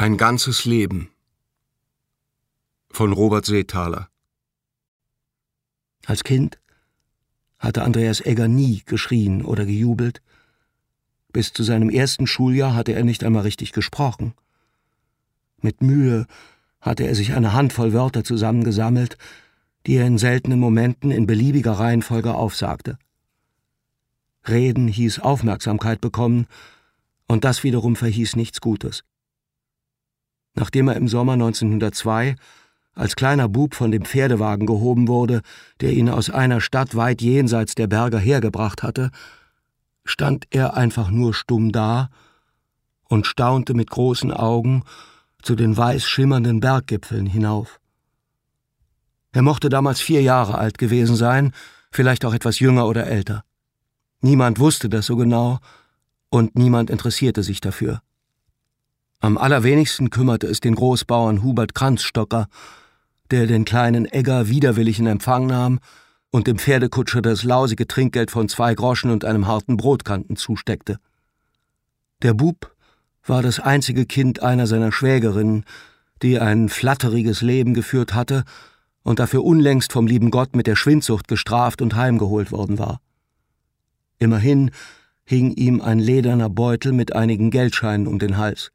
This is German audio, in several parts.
Ein ganzes Leben von Robert Seethaler Als Kind hatte Andreas Egger nie geschrien oder gejubelt. Bis zu seinem ersten Schuljahr hatte er nicht einmal richtig gesprochen. Mit Mühe hatte er sich eine Handvoll Wörter zusammengesammelt, die er in seltenen Momenten in beliebiger Reihenfolge aufsagte. Reden hieß Aufmerksamkeit bekommen, und das wiederum verhieß nichts Gutes. Nachdem er im Sommer 1902 als kleiner Bub von dem Pferdewagen gehoben wurde, der ihn aus einer Stadt weit jenseits der Berge hergebracht hatte, stand er einfach nur stumm da und staunte mit großen Augen zu den weiß schimmernden Berggipfeln hinauf. Er mochte damals vier Jahre alt gewesen sein, vielleicht auch etwas jünger oder älter. Niemand wusste das so genau, und niemand interessierte sich dafür. Am allerwenigsten kümmerte es den Großbauern Hubert Kranzstocker, der den kleinen Egger widerwillig in Empfang nahm und dem Pferdekutscher das lausige Trinkgeld von zwei Groschen und einem harten Brotkanten zusteckte. Der Bub war das einzige Kind einer seiner Schwägerinnen, die ein flatteriges Leben geführt hatte und dafür unlängst vom lieben Gott mit der Schwindsucht gestraft und heimgeholt worden war. Immerhin hing ihm ein lederner Beutel mit einigen Geldscheinen um den Hals.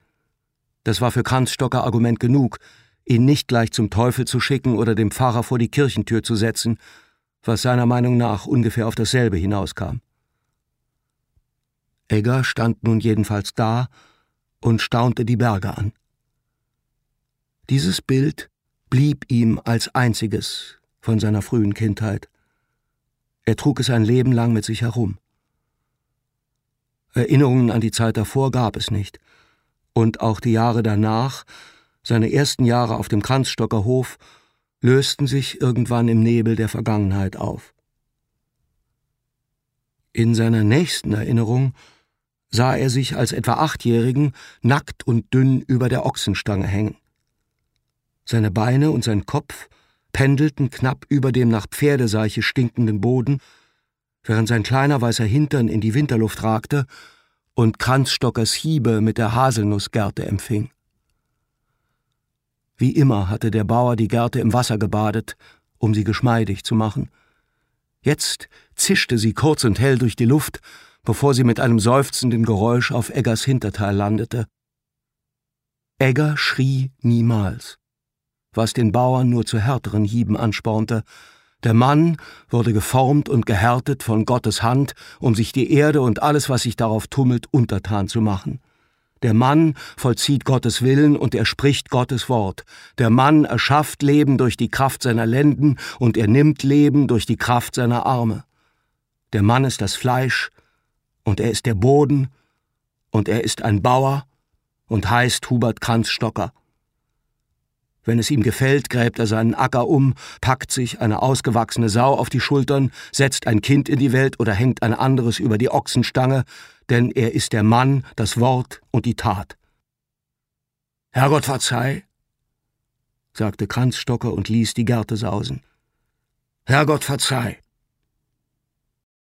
Das war für Kranzstocker Argument genug, ihn nicht gleich zum Teufel zu schicken oder dem Pfarrer vor die Kirchentür zu setzen, was seiner Meinung nach ungefähr auf dasselbe hinauskam. Egger stand nun jedenfalls da und staunte die Berge an. Dieses Bild blieb ihm als einziges von seiner frühen Kindheit. Er trug es ein Leben lang mit sich herum. Erinnerungen an die Zeit davor gab es nicht, und auch die Jahre danach, seine ersten Jahre auf dem Kranzstocker Hof, lösten sich irgendwann im Nebel der Vergangenheit auf. In seiner nächsten Erinnerung sah er sich als etwa Achtjährigen nackt und dünn über der Ochsenstange hängen. Seine Beine und sein Kopf pendelten knapp über dem nach Pferdeseiche stinkenden Boden, während sein kleiner weißer Hintern in die Winterluft ragte und Kranzstockers Hiebe mit der Haselnussgerte empfing. Wie immer hatte der Bauer die Gerte im Wasser gebadet, um sie geschmeidig zu machen. Jetzt zischte sie kurz und hell durch die Luft, bevor sie mit einem seufzenden Geräusch auf Eggers Hinterteil landete. Egger schrie niemals, was den Bauern nur zu härteren Hieben anspornte, der Mann wurde geformt und gehärtet von Gottes Hand, um sich die Erde und alles, was sich darauf tummelt, untertan zu machen. Der Mann vollzieht Gottes Willen und er spricht Gottes Wort. Der Mann erschafft Leben durch die Kraft seiner Lenden und er nimmt Leben durch die Kraft seiner Arme. Der Mann ist das Fleisch und er ist der Boden und er ist ein Bauer und heißt Hubert Kranzstocker. Wenn es ihm gefällt, gräbt er seinen Acker um, packt sich eine ausgewachsene Sau auf die Schultern, setzt ein Kind in die Welt oder hängt ein anderes über die Ochsenstange, denn er ist der Mann, das Wort und die Tat. Herrgott verzeih, sagte Kranzstocker und ließ die Gerte sausen. Herrgott verzeih.